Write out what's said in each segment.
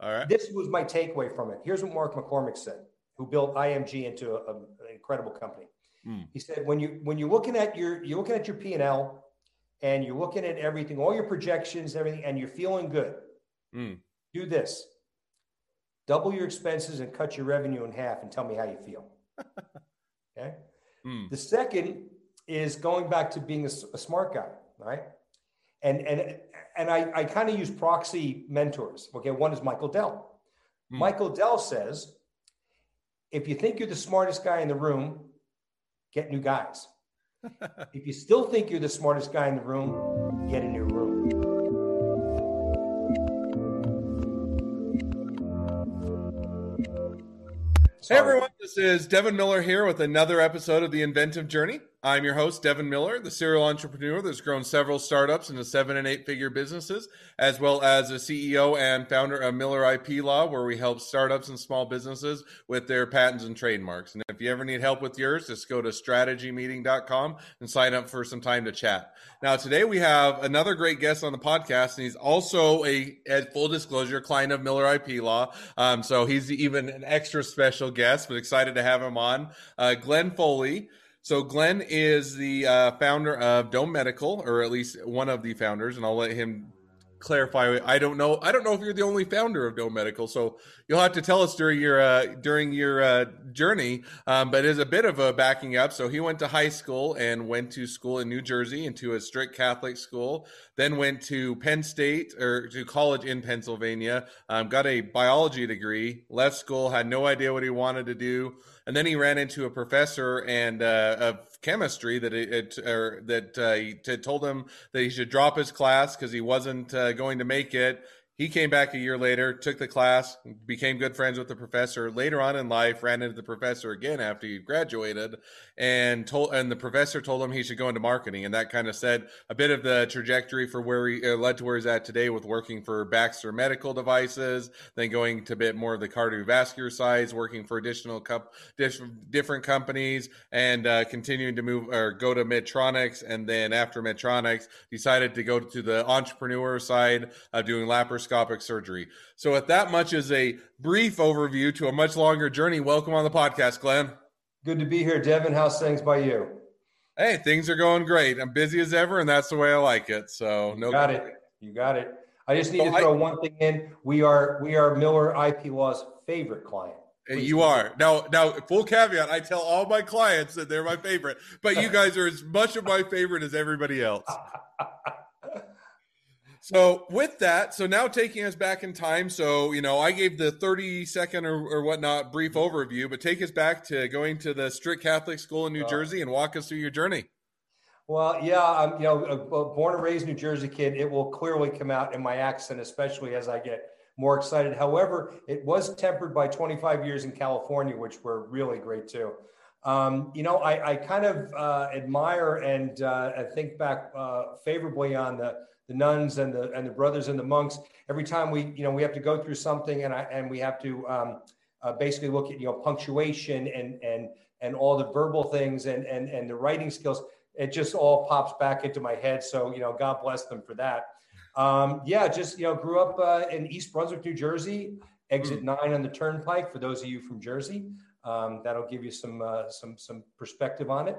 All right. This was my takeaway from it. Here's what Mark McCormack said, who built IMG into a, a, an incredible company. Mm. He said, when you when you're looking at your you're looking at your P and L, and you're looking at everything, all your projections, everything, and you're feeling good. Mm. Do this: double your expenses and cut your revenue in half, and tell me how you feel. okay. Mm. The second is going back to being a, a smart guy, right? And and and I, I kind of use proxy mentors. Okay, one is Michael Dell. Mm. Michael Dell says, if you think you're the smartest guy in the room, get new guys. if you still think you're the smartest guy in the room, get a new room. Sorry. Hey everyone, this is Devin Miller here with another episode of The Inventive Journey. I'm your host, Devin Miller, the serial entrepreneur that's grown several startups into seven and eight figure businesses, as well as a CEO and founder of Miller IP Law, where we help startups and small businesses with their patents and trademarks. And if you ever need help with yours, just go to strategymeeting.com and sign up for some time to chat. Now, today we have another great guest on the podcast, and he's also a, full disclosure, client of Miller IP Law. Um, so he's even an extra special guest, but excited to have him on. Uh, Glenn Foley. So Glenn is the uh, founder of Dome Medical, or at least one of the founders, and I'll let him clarify. I don't know. I don't know if you're the only founder of Dome Medical, so you'll have to tell us during your uh, during your uh, journey. Um, but as a bit of a backing up, so he went to high school and went to school in New Jersey into a strict Catholic school. Then went to Penn State or to college in Pennsylvania. Um, got a biology degree. Left school, had no idea what he wanted to do and then he ran into a professor and uh, of chemistry that it, or that uh, he told him that he should drop his class because he wasn't uh, going to make it. He came back a year later, took the class, became good friends with the professor. Later on in life, ran into the professor again after he graduated, and told and the professor told him he should go into marketing, and that kind of said a bit of the trajectory for where he uh, led to where he's at today with working for Baxter Medical Devices, then going to a bit more of the cardiovascular side, working for additional different companies, and uh, continuing to move or go to Medtronics, and then after Medtronics, decided to go to the entrepreneur side of doing laparoscopy laparoscopic surgery. So, with that much as a brief overview to a much longer journey, welcome on the podcast, Glenn. Good to be here, Devin. How's things by you? Hey, things are going great. I'm busy as ever, and that's the way I like it. So, no, you got it. You got it. I just need so to throw I, one thing in. We are we are Miller IP Law's favorite client. Please you are now. Now, full caveat: I tell all my clients that they're my favorite, but you guys are as much of my favorite as everybody else. So with that, so now taking us back in time. So you know, I gave the thirty second or, or whatnot brief overview, but take us back to going to the strict Catholic school in New uh, Jersey and walk us through your journey. Well, yeah, I'm you know a, born and raised New Jersey kid. It will clearly come out in my accent, especially as I get more excited. However, it was tempered by 25 years in California, which were really great too. Um, you know, I, I kind of uh, admire and uh, think back uh, favorably on the the nuns and the and the brothers and the monks. Every time we you know we have to go through something and I and we have to um, uh, basically look at you know punctuation and and and all the verbal things and and and the writing skills. It just all pops back into my head. So you know, God bless them for that. Um, yeah, just you know, grew up uh, in East Brunswick, New Jersey. Exit mm. nine on the Turnpike. For those of you from Jersey, um, that'll give you some uh, some some perspective on it.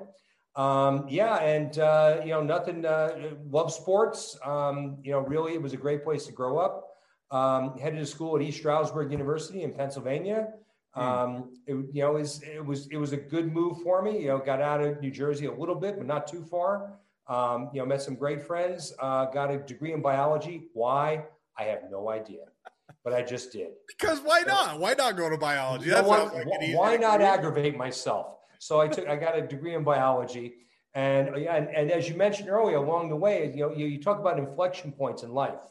Um, yeah, and uh, you know, nothing. Uh, love sports. Um, you know, really, it was a great place to grow up. Um, headed to school at East Stroudsburg University in Pennsylvania. Hmm. Um, it, you know, it was, it was it was a good move for me. You know, got out of New Jersey a little bit, but not too far. Um, you know, met some great friends. Uh, got a degree in biology. Why? I have no idea, but I just did. Because why not? Why not go to biology? You know why, like why not aggravate myself? So I took, I got a degree in biology. And yeah, and, and as you mentioned earlier, along the way, you know, you, you talk about inflection points in life.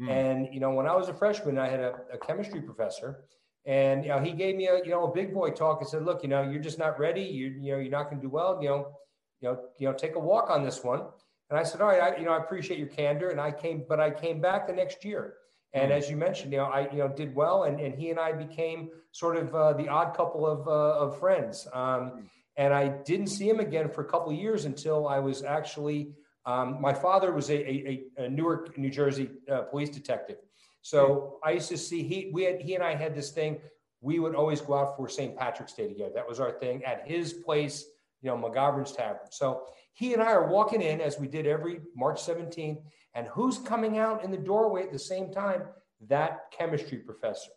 Mm. And you know, when I was a freshman, I had a, a, chemistry professor, and you know, he gave me a you know a big boy talk and said, "Look, you know, you're just not ready. You you know, you're not going to do well. You know, you know, you know, take a walk on this one." And I said, "All right, I, you know, I appreciate your candor." And I came, but I came back the next year, and mm. as you mentioned, you know, I you know did well, and and he and I became sort of uh, the odd couple of uh, of friends. Um, mm and I didn't see him again for a couple of years until I was actually. Um, my father was a, a, a, Newark, New Jersey uh, police detective, So I used to see he we had he and I had this thing. We would always go out for St. Patrick's Day together. That was our thing at his place, you know, McGovern's Tavern. So he and I are walking in as we did every March 17th. And who's coming out in the doorway at the same time? That chemistry professor.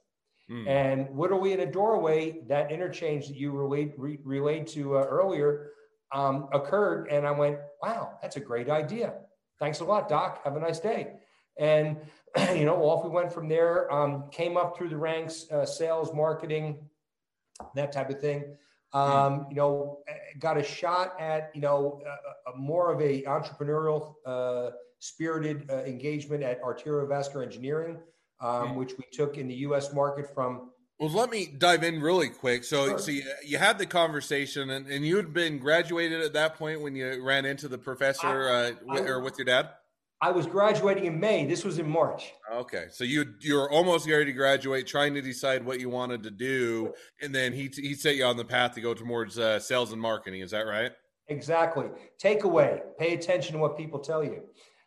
Mm. And what are we in a doorway? That interchange that you relayed, re- relayed to uh, earlier um, occurred. And I went, wow, that's a great idea. Thanks a lot, Doc. Have a nice day. And, you know, off we went from there, um, came up through the ranks, uh, sales, marketing, that type of thing. Hmm. Um, you know, got a shot at, you know, a, a more of a entrepreneurial uh, spirited uh, engagement at Arterial Vascular Engineering um, which we took in the U.S. market from. Well, let me dive in really quick. So, sure. so you, you, had the conversation, and, and you had been graduated at that point when you ran into the professor, I, uh, with, I, or with your dad. I was graduating in May. This was in March. Okay, so you you're almost ready to graduate, trying to decide what you wanted to do, and then he he set you on the path to go towards uh, sales and marketing. Is that right? Exactly. Takeaway: Pay attention to what people tell you.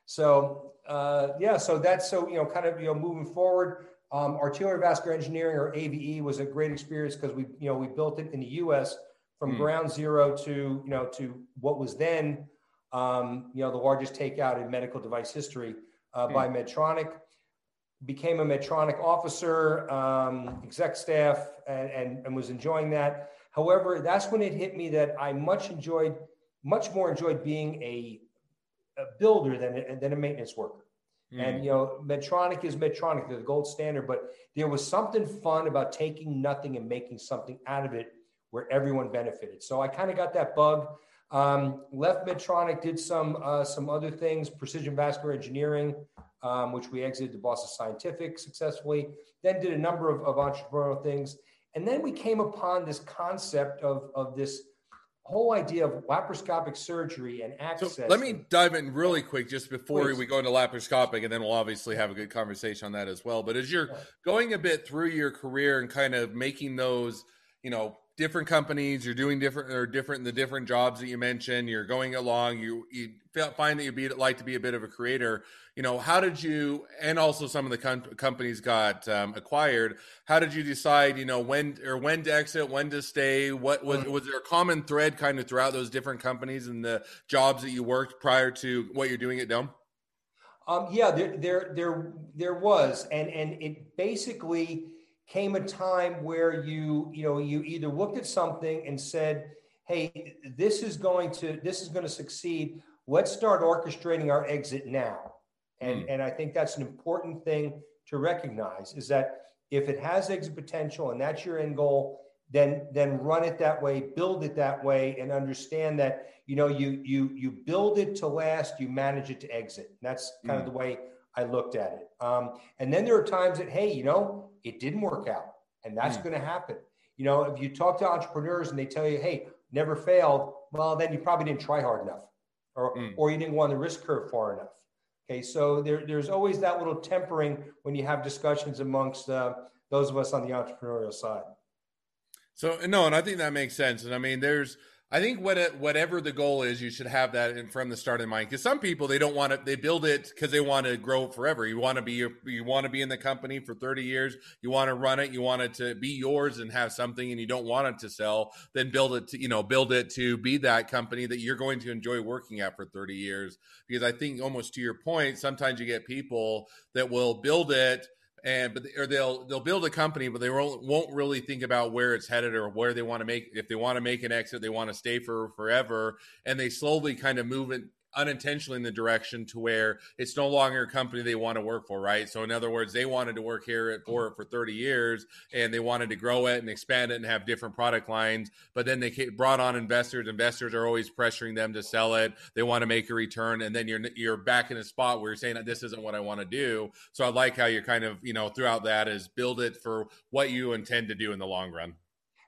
So uh, yeah, so that's so you know, kind of you know, moving forward. Um, Arterial Vascular Engineering or AVE was a great experience because we you know we built it in the U.S. from mm. ground zero to you know to what was then um, you know the largest takeout in medical device history uh, mm. by Medtronic. Became a Medtronic officer, um, exec staff, and, and, and was enjoying that. However, that's when it hit me that I much enjoyed, much more enjoyed being a a builder than a, than a maintenance worker. Mm. And you know, Medtronic is Medtronic; they're the gold standard. But there was something fun about taking nothing and making something out of it, where everyone benefited. So I kind of got that bug. Um, left Medtronic, did some uh, some other things, precision vascular engineering, um, which we exited to Boston Scientific successfully. Then did a number of, of entrepreneurial things, and then we came upon this concept of of this whole idea of laparoscopic surgery and access. So let me dive in really quick just before Please. we go into laparoscopic, and then we'll obviously have a good conversation on that as well. But as you're going a bit through your career and kind of making those, you know, different companies you're doing different or different the different jobs that you mentioned you're going along you you find that you'd be like to be a bit of a creator. You know how did you and also some of the com- companies got um, acquired how did you decide you know when or when to exit when to stay? What was mm. was there a common thread kind of throughout those different companies and the jobs that you worked prior to what you're doing at dome? Um, yeah there there there there was. And and it basically came a time where you you know you either looked at something and said hey this is going to this is going to succeed let's start orchestrating our exit now and mm. and i think that's an important thing to recognize is that if it has exit potential and that's your end goal then then run it that way build it that way and understand that you know you you you build it to last you manage it to exit that's kind mm. of the way i looked at it um, and then there are times that hey you know it didn't work out, and that's mm. going to happen. You know, if you talk to entrepreneurs and they tell you, "Hey, never failed," well, then you probably didn't try hard enough, or mm. or you didn't go on the risk curve far enough. Okay, so there, there's always that little tempering when you have discussions amongst uh, those of us on the entrepreneurial side. So no, and I think that makes sense. And I mean, there's I think what it, whatever the goal is, you should have that in, from the start in mind. Because some people they don't want to, they build it because they want to grow forever. You want to be you want to be in the company for thirty years. You want to run it. You want it to be yours and have something, and you don't want it to sell. Then build it to you know build it to be that company that you're going to enjoy working at for thirty years. Because I think almost to your point, sometimes you get people that will build it and but or they'll they'll build a company, but they won't won't really think about where it's headed or where they want to make. If they want to make an exit, they want to stay for forever, and they slowly kind of move it unintentionally in the direction to where it's no longer a company they want to work for, right? So in other words, they wanted to work here at, for for 30 years and they wanted to grow it and expand it and have different product lines, but then they brought on investors. Investors are always pressuring them to sell it. They want to make a return and then you're you're back in a spot where you're saying this isn't what I want to do. So I like how you're kind of, you know, throughout that is build it for what you intend to do in the long run.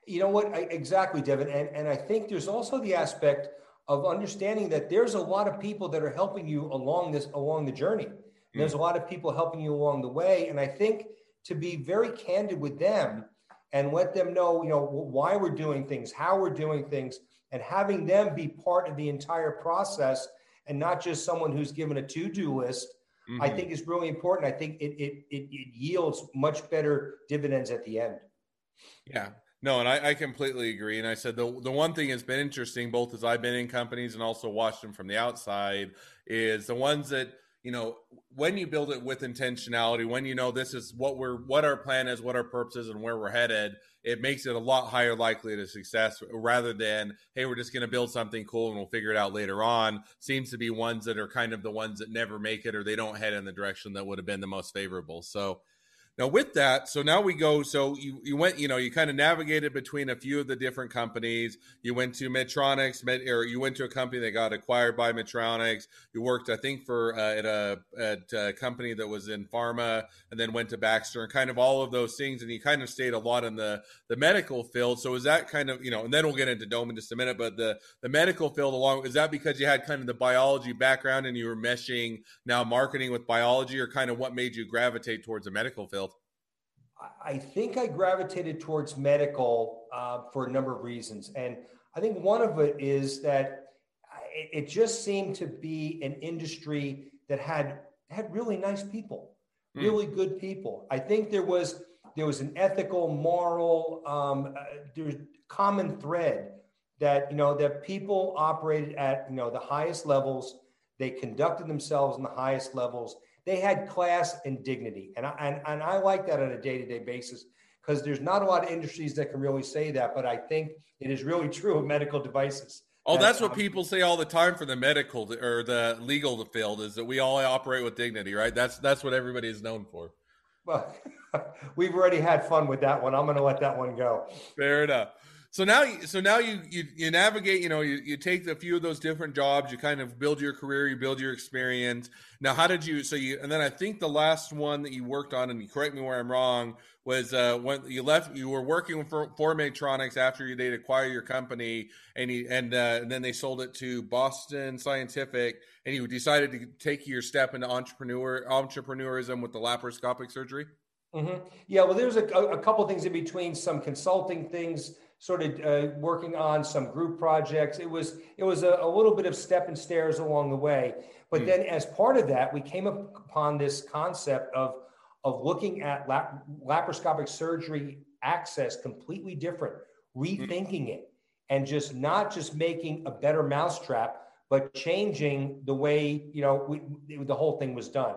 You know what? I, exactly, Devin. And and I think there's also the aspect of understanding that there's a lot of people that are helping you along this along the journey. Mm-hmm. There's a lot of people helping you along the way, and I think to be very candid with them and let them know, you know, why we're doing things, how we're doing things, and having them be part of the entire process and not just someone who's given a to-do list mm-hmm. I think is really important. I think it, it, it, it yields much better dividends at the end. Yeah. No, and I, I, completely agree. And I said the the one thing that's been interesting, both as I've been in companies and also watched them from the outside, is the ones that you know when you build it with intentionality when you know this is what we're what our plan is what our purpose is and where we're headed it makes it a lot higher likely to success rather than hey we're just going to build something cool and we'll figure it out later on seems to be ones that are kind of the ones that never make it or they don't head in the direction that would have been the most favorable so now, with that, so now we go. So you, you went, you know, you kind of navigated between a few of the different companies. You went to Medtronics, Med, or you went to a company that got acquired by Medtronics. You worked, I think, for uh, at a at a company that was in pharma, and then went to Baxter, and kind of all of those things. And you kind of stayed a lot in the the medical field. So is that kind of, you know, and then we'll get into Dome in just a minute. But the the medical field along is that because you had kind of the biology background and you were meshing now marketing with biology, or kind of what made you gravitate towards the medical field? I think I gravitated towards medical uh, for a number of reasons. And I think one of it is that it just seemed to be an industry that had had really nice people, mm. really good people. I think there was there was an ethical, moral, um, uh, there's common thread that you know that people operated at you know the highest levels. They conducted themselves in the highest levels, they had class and dignity. And I, and, and I like that on a day to day basis because there's not a lot of industries that can really say that. But I think it is really true of medical devices. Oh, that's what um, people say all the time for the medical or the legal field is that we all operate with dignity, right? That's that's what everybody is known for. Well, we've already had fun with that one. I'm going to let that one go. Fair enough so now so now you you, you navigate you know you, you take a few of those different jobs you kind of build your career you build your experience now how did you so you and then i think the last one that you worked on and you correct me where i'm wrong was uh, when you left you were working for, for Medtronics after they'd acquire your company and you, and, uh, and then they sold it to boston scientific and you decided to take your step into entrepreneur entrepreneurism with the laparoscopic surgery mm-hmm. yeah well there's a, a couple things in between some consulting things sort of uh, working on some group projects. It was it was a, a, little bit of step and stairs along the way. But mm. then, as part of that, we came upon this concept of of looking at lap- laparoscopic surgery access completely different, rethinking mm. it, and just not just making a better mousetrap, but changing the way you know we, the whole thing was done.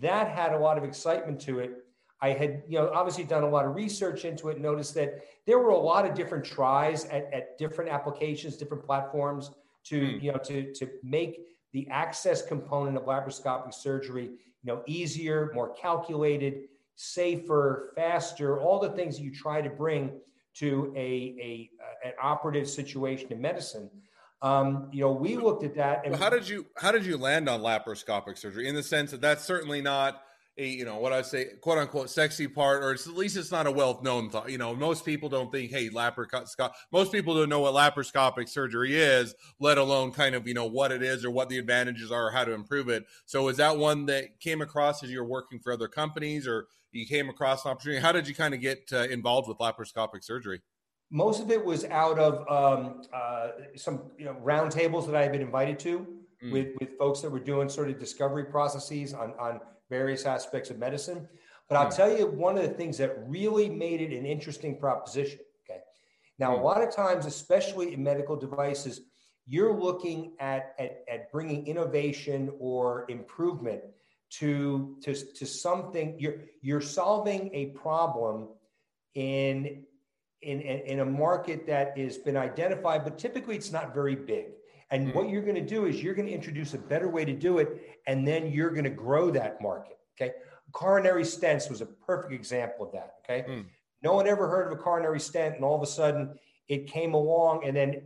That had a lot of excitement to it I had, you know, obviously done a lot of research into it, noticed that there were a lot of different tries at, at different applications, different platforms to, mm. you know, to, to make the access component of laparoscopic surgery, you know, easier, more calculated, safer, faster, all the things that you try to bring to a, a an operative situation in medicine. Um, you know, we looked at that. And how did you how did you land on laparoscopic surgery? In the sense that that's certainly not a you know what I say quote unquote sexy part, or at least it's not a well known thought. You know, most people don't think, hey, laparoscopic. Most people don't know what laparoscopic surgery is, let alone kind of you know what it is or what the advantages are or how to improve it. So, is that one that came across as you're working for other companies, or you came across an opportunity? How did you kind of get uh, involved with laparoscopic surgery? Most of it was out of um, uh, some you know roundtables that I had been invited to mm. with with folks that were doing sort of discovery processes on on various aspects of medicine. But I'll hmm. tell you one of the things that really made it an interesting proposition. Okay. Now, a hmm. lot of times, especially in medical devices, you're looking at, at, at bringing innovation or improvement to, to, to something, you're, you're solving a problem in, in, in a market that has been identified, but typically it's not very big. And mm-hmm. what you're going to do is you're going to introduce a better way to do it, and then you're going to grow that market. Okay. Coronary stents was a perfect example of that. Okay. Mm. No one ever heard of a coronary stent, and all of a sudden it came along, and then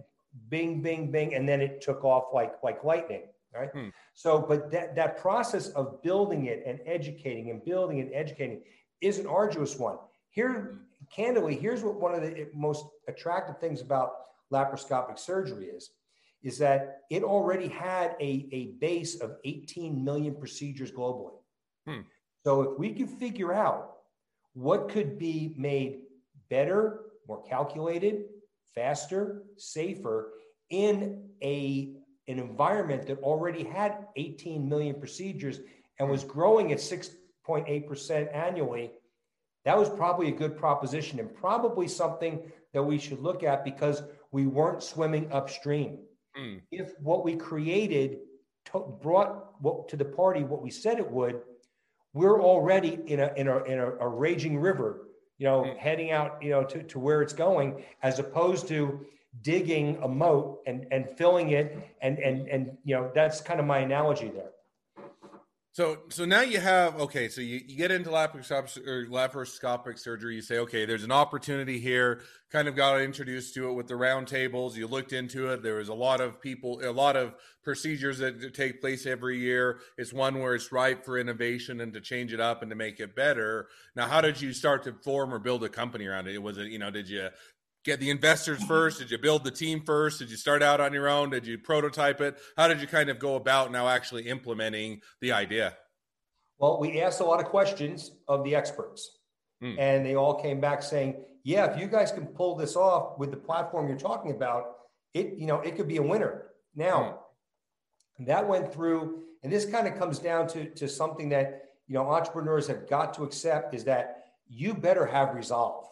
bing, bing, bing, and then it took off like like lightning. Right. Mm. So, but that that process of building it and educating and building and educating is an arduous one. Here, candidly, here's what one of the most attractive things about laparoscopic surgery is is that it already had a, a base of 18 million procedures globally. Hmm. So if we could figure out what could be made better, more calculated, faster, safer in a an environment that already had 18 million procedures and was growing at 6.8% annually, that was probably a good proposition and probably something that we should look at because we weren't swimming upstream. Mm. If what we created to, brought what, to the party what we said it would, we're already in a in a in a, a raging river, you know, mm. heading out, you know, to, to where it's going, as opposed to digging a moat and and filling it and and and you know that's kind of my analogy there. So, so now you have okay. So you, you get into laparoscopic, laparoscopic surgery. You say, okay, there's an opportunity here. Kind of got introduced to it with the round tables. You looked into it. There was a lot of people, a lot of procedures that take place every year. It's one where it's ripe for innovation and to change it up and to make it better. Now, how did you start to form or build a company around it? Was it, you know, did you get the investors first? Did you build the team first? Did you start out on your own? Did you prototype it? How did you kind of go about now actually implementing the idea? Well, we asked a lot of questions of the experts, mm. and they all came back saying, "Yeah, if you guys can pull this off with the platform you're talking about, it you know it could be a winner." Now, mm. that went through, and this kind of comes down to to something that you know entrepreneurs have got to accept is that you better have resolve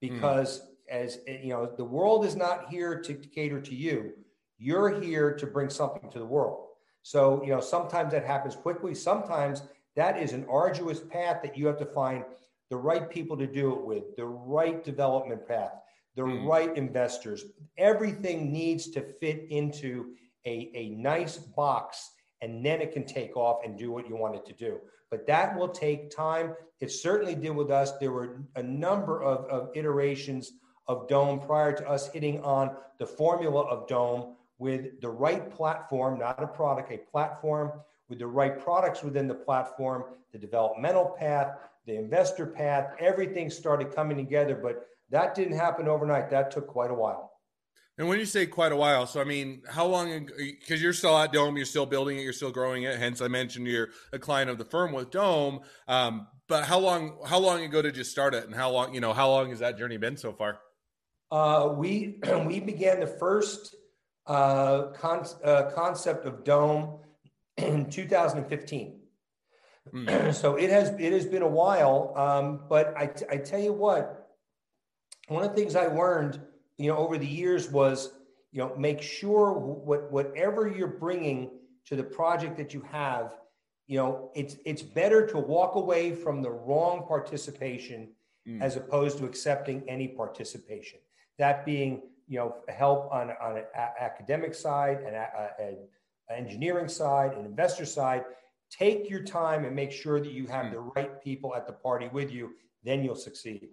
hmm. because mm as you know, the world is not here to cater to you. You're here to bring something to the world. So, you know, sometimes that happens quickly. Sometimes that is an arduous path that you have to find the right people to do it with, the right development path, the mm. right investors. Everything needs to fit into a, a nice box and then it can take off and do what you want it to do. But that will take time. It certainly did with us. There were a number of, of iterations of Dome prior to us hitting on the formula of Dome with the right platform, not a product, a platform with the right products within the platform, the developmental path, the investor path, everything started coming together. But that didn't happen overnight. That took quite a while. And when you say quite a while, so I mean, how long? Because you're still at Dome, you're still building it, you're still growing it. Hence, I mentioned you're a client of the firm with Dome. Um, but how long? How long ago did you start it, and how long? You know, how long has that journey been so far? Uh, we we began the first uh, con- uh, concept of Dome in 2015. Mm. so it has it has been a while, um, but I, t- I tell you what, one of the things I learned, you know, over the years was, you know, make sure what whatever you're bringing to the project that you have, you know, it's it's better to walk away from the wrong participation mm. as opposed to accepting any participation that being you know help on, on an academic side and an engineering side and investor side take your time and make sure that you have hmm. the right people at the party with you then you'll succeed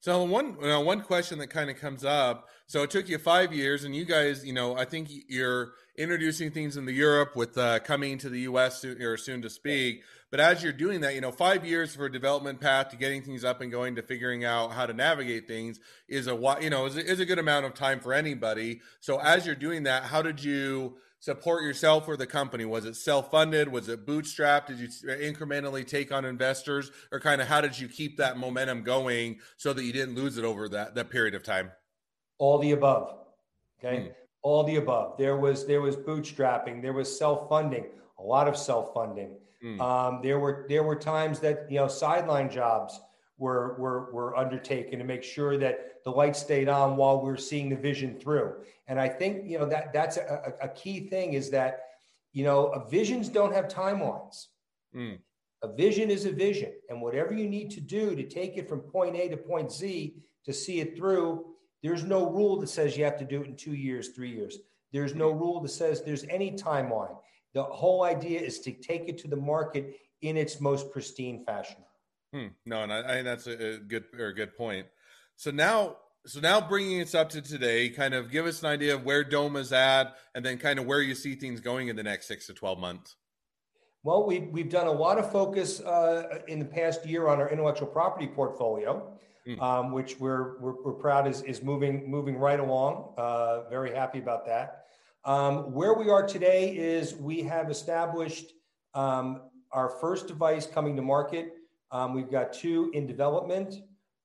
so one you know, one question that kind of comes up. So it took you five years, and you guys, you know, I think you're introducing things in the Europe with uh, coming to the U.S. soon, or soon to speak. But as you're doing that, you know, five years for a development path to getting things up and going to figuring out how to navigate things is a you know is is a good amount of time for anybody. So as you're doing that, how did you support yourself or the company? Was it self funded? Was it bootstrapped? Did you incrementally take on investors, or kind of how did you keep that momentum going so that you didn't lose it over that that period of time? All the above. Okay, hmm. all the above. There was there was bootstrapping. There was self funding. A lot of self funding. Hmm. Um, there were there were times that you know sideline jobs were, were, were undertaken to make sure that the light stayed on while we are seeing the vision through. And I think, you know, that that's a, a key thing is that, you know, visions don't have timelines. Mm. A vision is a vision. And whatever you need to do to take it from point A to point Z to see it through, there's no rule that says you have to do it in two years, three years. There's no rule that says there's any timeline. The whole idea is to take it to the market in its most pristine fashion. Hmm. No, and I, I, think that's a, a good or a good point. So now, so now bringing us up to today, kind of give us an idea of where Dome is at, and then kind of where you see things going in the next six to twelve months. Well, we've we've done a lot of focus uh, in the past year on our intellectual property portfolio, mm. um, which we're, we're, we're proud is is moving moving right along. Uh, very happy about that. Um, where we are today is we have established um, our first device coming to market um, we've got two in development.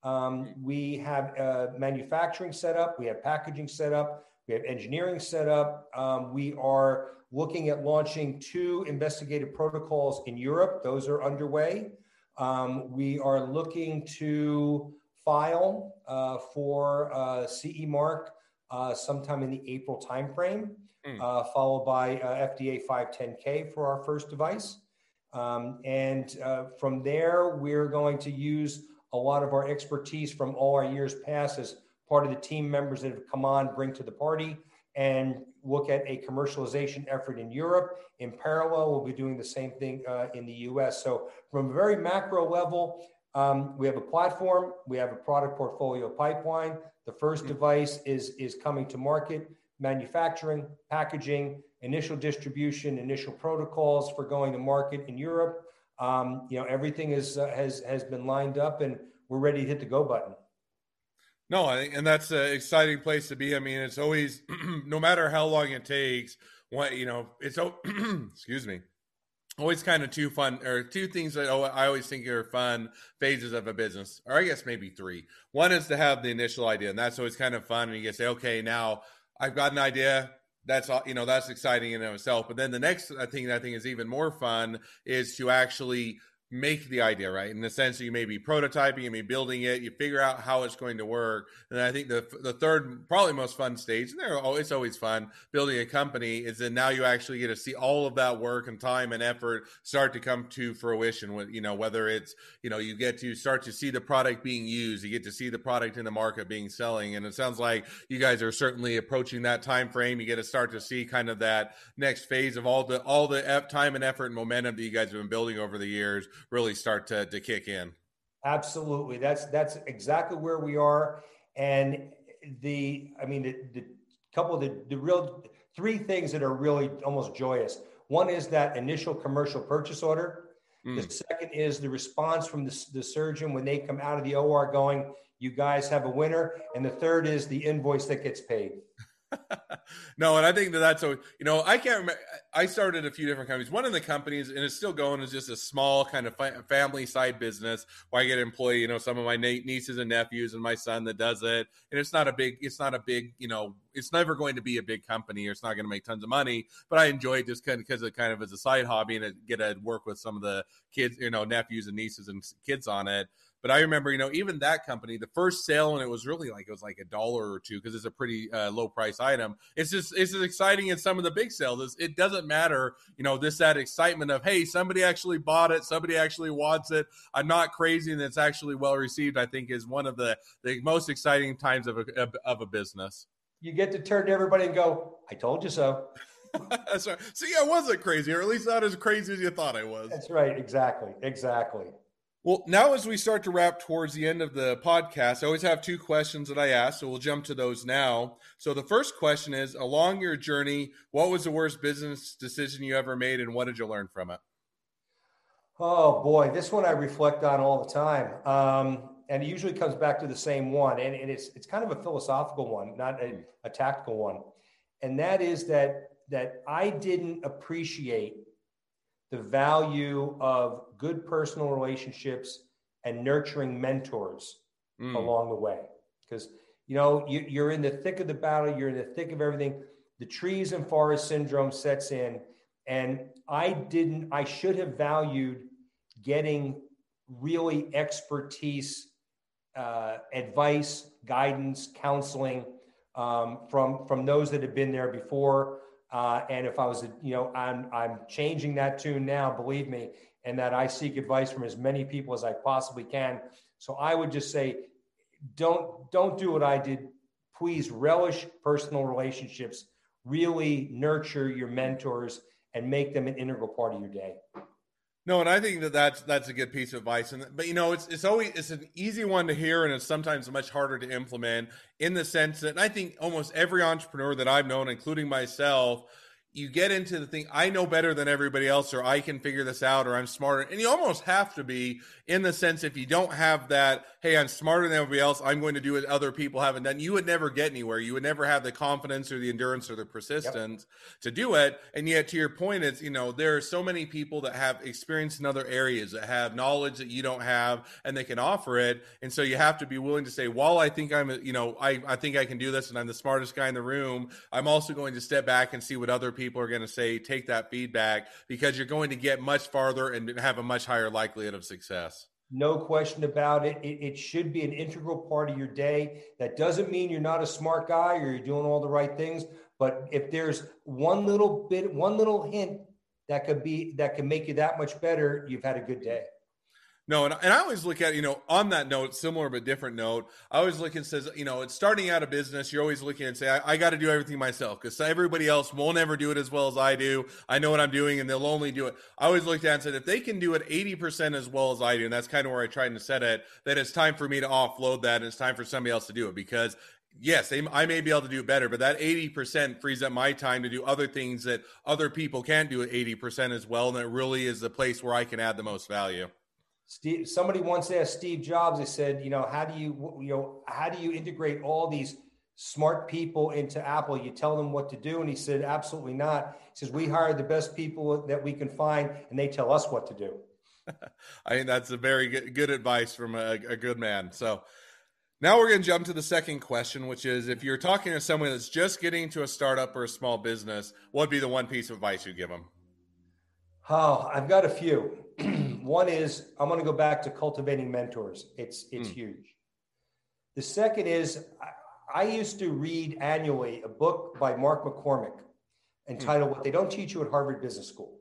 Um, we have a manufacturing set up. We have packaging set up. We have engineering set up. Um, we are looking at launching two investigative protocols in Europe. Those are underway. Um, we are looking to file uh, for uh, CE mark uh, sometime in the April timeframe, mm. followed by FDA 510K for our first device. Um, and uh, from there, we're going to use a lot of our expertise from all our years past as part of the team members that have come on, bring to the party, and look at a commercialization effort in Europe. In parallel, we'll be doing the same thing uh, in the US. So, from a very macro level, um, we have a platform, we have a product portfolio pipeline. The 1st mm-hmm. device is, is coming to market, manufacturing, packaging, initial distribution, initial protocols for going to market in Europe. Um, you know, everything is, uh, has, has been lined up and we're ready to hit the go button. No, I and that's an exciting place to be. I mean, it's always, no matter how long it takes, what, you know, it's, excuse me, always kind of two fun or two things that I always think are fun phases of a business, or I guess maybe three. One is to have the initial idea, and that's always kind of fun. And you can say, okay, now I've got an idea. That's all you know that's exciting in itself. But then the next uh, thing that I think is even more fun is to actually make the idea right? In the sense that you may be prototyping you may be building it you figure out how it's going to work. And i think the the third probably most fun stage and there oh, it's always fun building a company is that now you actually get to see all of that work and time and effort start to come to fruition with you know whether it's you know you get to start to see the product being used you get to see the product in the market being selling. And it sounds like you guys are certainly approaching that time frame. You get to start to see kind of that next phase of all the all the time and effort and momentum that you guys have been building over the years really start to, to kick in. Absolutely. That's that's exactly where we are. And the I mean the, the couple of the, the real three things that are really almost joyous. One is that initial commercial purchase order. Mm. The second is the response from the, the surgeon when they come out of the OR going, you guys have a winner. And the third is the invoice that gets paid. No, and I think that that's so. You know, I can't remember. I started a few different companies. One of the companies, and it's still going, is just a small kind of family side business where I get employee. You know, some of my nieces and nephews and my son that does it, and it's not a big. It's not a big. You know, it's never going to be a big company, or it's not going to make tons of money. But I enjoy it just kind of because it kind of as a side hobby, and I get to work with some of the kids, you know, nephews and nieces and kids on it. But I remember, you know, even that company, the first sale, and it was really like it was like a dollar or two because it's a pretty uh, low price item. It's just it's as exciting as some of the big sales. It doesn't matter, you know, this that excitement of hey, somebody actually bought it, somebody actually wants it. I'm not crazy, and it's actually well received. I think is one of the the most exciting times of a of a business. You get to turn to everybody and go, "I told you so." That's right. See, I wasn't crazy, or at least not as crazy as you thought I was. That's right. Exactly. Exactly. Well, now as we start to wrap towards the end of the podcast, I always have two questions that I ask, so we'll jump to those now. So the first question is along your journey, what was the worst business decision you ever made and what did you learn from it? Oh boy, this one I reflect on all the time. Um, and it usually comes back to the same one. And, and it's it's kind of a philosophical one, not a, a tactical one. And that is that that I didn't appreciate the value of good personal relationships and nurturing mentors mm. along the way. Because, you know, you, are in the thick of the battle, you're in the thick of everything. The trees and forest syndrome sets in. And I didn't, I should have valued getting really expertise, uh, advice, guidance, counseling um, from, from those that have been there before. Uh, and if I was, you know, I'm I'm changing that tune now, believe me, and that I seek advice from as many people as I possibly can. So I would just say, don't don't do what I did. Please relish personal relationships. Really nurture your mentors and make them an integral part of your day. No, and I think that that's that's a good piece of advice. And but you know, it's it's always it's an easy one to hear, and it's sometimes much harder to implement. In the sense that I think almost every entrepreneur that I've known, including myself, you get into the thing i know better than everybody else or i can figure this out or i'm smarter and you almost have to be in the sense if you don't have that hey, I'm smarter than everybody else. I'm going to do what other people haven't done. You would never get anywhere. You would never have the confidence or the endurance or the persistence yep. to do it. And yet, to your point, it's, you know, there are so many people that have experience in other areas that have knowledge that you don't have and they can offer it. And so you have to be willing to say, while I think I'm, you know, I, I think I can do this and I'm the smartest guy in the room, I'm also going to step back and see what other people are going to say, take that feedback because you're going to get much farther and have a much higher likelihood of success. No question about it. it. it. should be an integral part of your day. That doesn't mean you're not a smart guy or you're doing all the right things. But if there's one little bit, one little hint that could be that can make you that much better, you've had a good day. No, and, and I always look at, you know, on that note, similar but different note, I always look and says, you know, it's starting out a business. You're always looking and say, I, I got to do everything myself because everybody else won't ever do it as well as I do. I know what I'm doing and they'll only do it. I always looked at and said, if they can do it 80% as well as I do, and that's kind of where I tried to set it, then it's time for me to offload that and it's time for somebody else to do it because yes, I may be able to do better, but that 80% frees up my time to do other things that other people can't do at 80% as well. And it really is the place where I can add the most value. Steve, somebody once asked Steve Jobs, they said, you know, how do you, you know, how do you integrate all these smart people into Apple? You tell them what to do. And he said, absolutely not. He says, we hire the best people that we can find and they tell us what to do. I think that's a very good, good advice from a, a good man. So now we're going to jump to the second question, which is if you're talking to someone that's just getting into a startup or a small business, what would be the one piece of advice you give them? Oh, I've got a few. One is I'm going to go back to cultivating mentors. It's it's mm. huge. The second is I, I, used to read annually a book by Mark McCormack entitled mm. "What They Don't Teach You at Harvard Business School."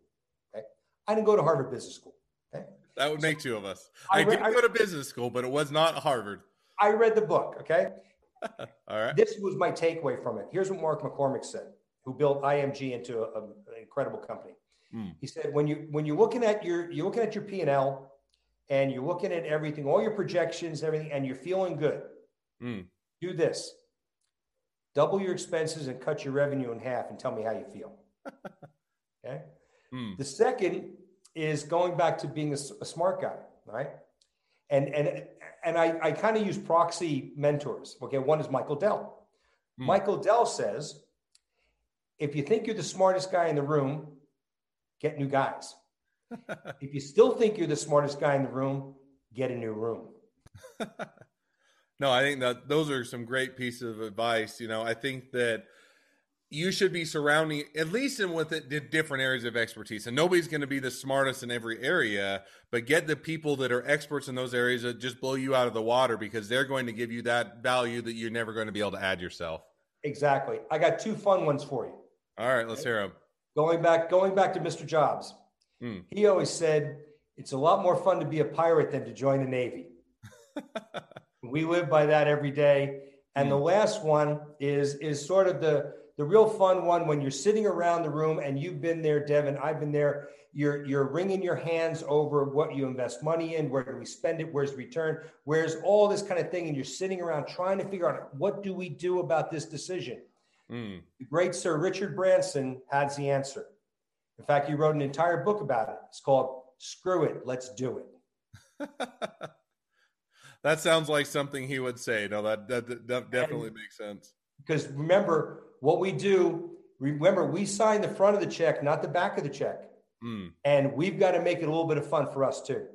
Okay, I didn't go to Harvard Business School. Okay, that would make two of us. I, I did go to business school, but it was not Harvard. I read the book. Okay. All right. This was my takeaway from it. Here's what Mark McCormack said, who built IMG into a, a, an incredible company. Mm. He said, when you when you're looking at your you're looking at your P and L, and you're looking at everything, all your projections, everything, and you're feeling good. Mm. Do this: double your expenses and cut your revenue in half, and tell me how you feel. okay. Mm. The second is going back to being a, a smart guy, right? And and and I, I kind of use proxy mentors. Okay, one is Michael Dell. Mm. Michael Dell says, if you think you're the smartest guy in the room, get new guys. if you still think you're the smartest guy in the room, get a new room. no, I think that those are some great pieces of advice. You know, I think that you should be surrounding at least in with it, different areas of expertise and nobody's going to be the smartest in every area but get the people that are experts in those areas that just blow you out of the water because they're going to give you that value that you're never going to be able to add yourself exactly i got two fun ones for you all right let's hear them Going back, going back to Mr. Jobs, mm. he always said it's a lot more fun to be a pirate than to join the Navy. we live by that every day. And mm. the hmm. last one is is sort of the the real fun one when you're sitting around the room and you've been there, Devin. I've been there. You're you're wringing your hands over what you invest money in. Where do we spend it? Where's the return? Where's all this kind of thing? And you're sitting around trying to figure out what do we do about this decision. Mm. The great Sir Richard Branson has the answer. In fact, he wrote an entire book about it. It's called Screw It, Let's Do It. that sounds like something he would say. No, that, that, that definitely and, makes sense. Because remember, what we do, remember, we sign the front of the check, not the back of the check. Mm. And we've got to make it a little bit of fun for us too.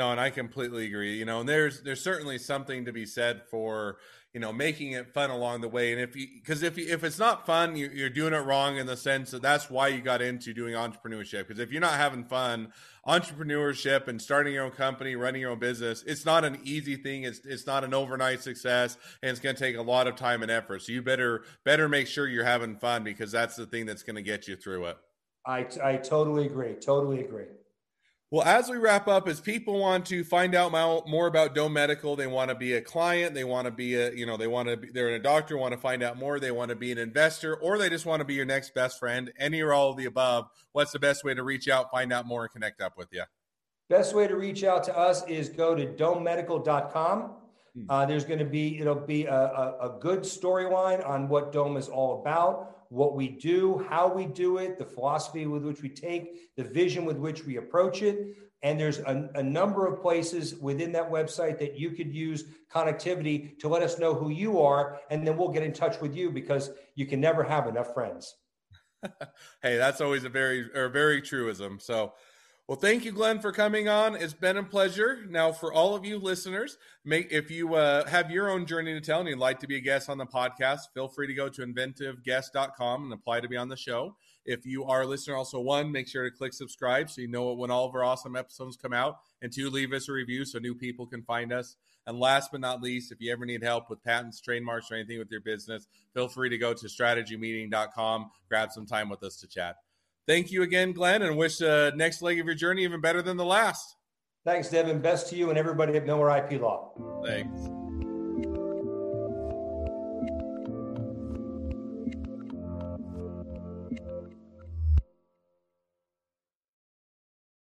No, and I completely agree. You know, and there's there's certainly something to be said for you know making it fun along the way and if you because if you, if it's not fun you, you're doing it wrong in the sense that that's why you got into doing entrepreneurship because if you're not having fun entrepreneurship and starting your own company running your own business it's not an easy thing it's it's not an overnight success and it's going to take a lot of time and effort so you better better make sure you're having fun because that's the thing that's going to get you through it i i totally agree totally agree well, as we wrap up, as people want to find out more about Dome Medical, they want to be a client, they want to be a, you know, they want to be, they're a doctor, want to find out more, they want to be an investor, or they just want to be your next best friend, any or all of the above. What's the best way to reach out, find out more, and connect up with you? Best way to reach out to us is go to domemedical.com. Hmm. Uh, there's going to be, it'll be a, a, a good storyline on what Dome is all about what we do, how we do it, the philosophy with which we take, the vision with which we approach it. And there's a, a, number of places within that website that you could use connectivity to let us know who you are. And then we'll get in touch with you because you can never have enough friends. hey, that's always a very or very truism. So well, thank you, Glenn, for coming on. It's been a pleasure. Now, for all of you listeners, make if you uh, have your own journey to tell and you'd like to be a guest on the podcast, feel free to go to inventiveguest.com and apply to be on the show. If you are a listener, also one, make sure to click subscribe so you know when all of our awesome episodes come out. And two, leave us a review so new people can find us. And last but not least, if you ever need help with patents, trademarks, or anything with your business, feel free to go to strategymeeting.com, grab some time with us to chat thank you again, Glenn, and wish the next leg of your journey even better than the last. Thanks, Devin. Best to you and everybody at Miller IP Law. Thanks.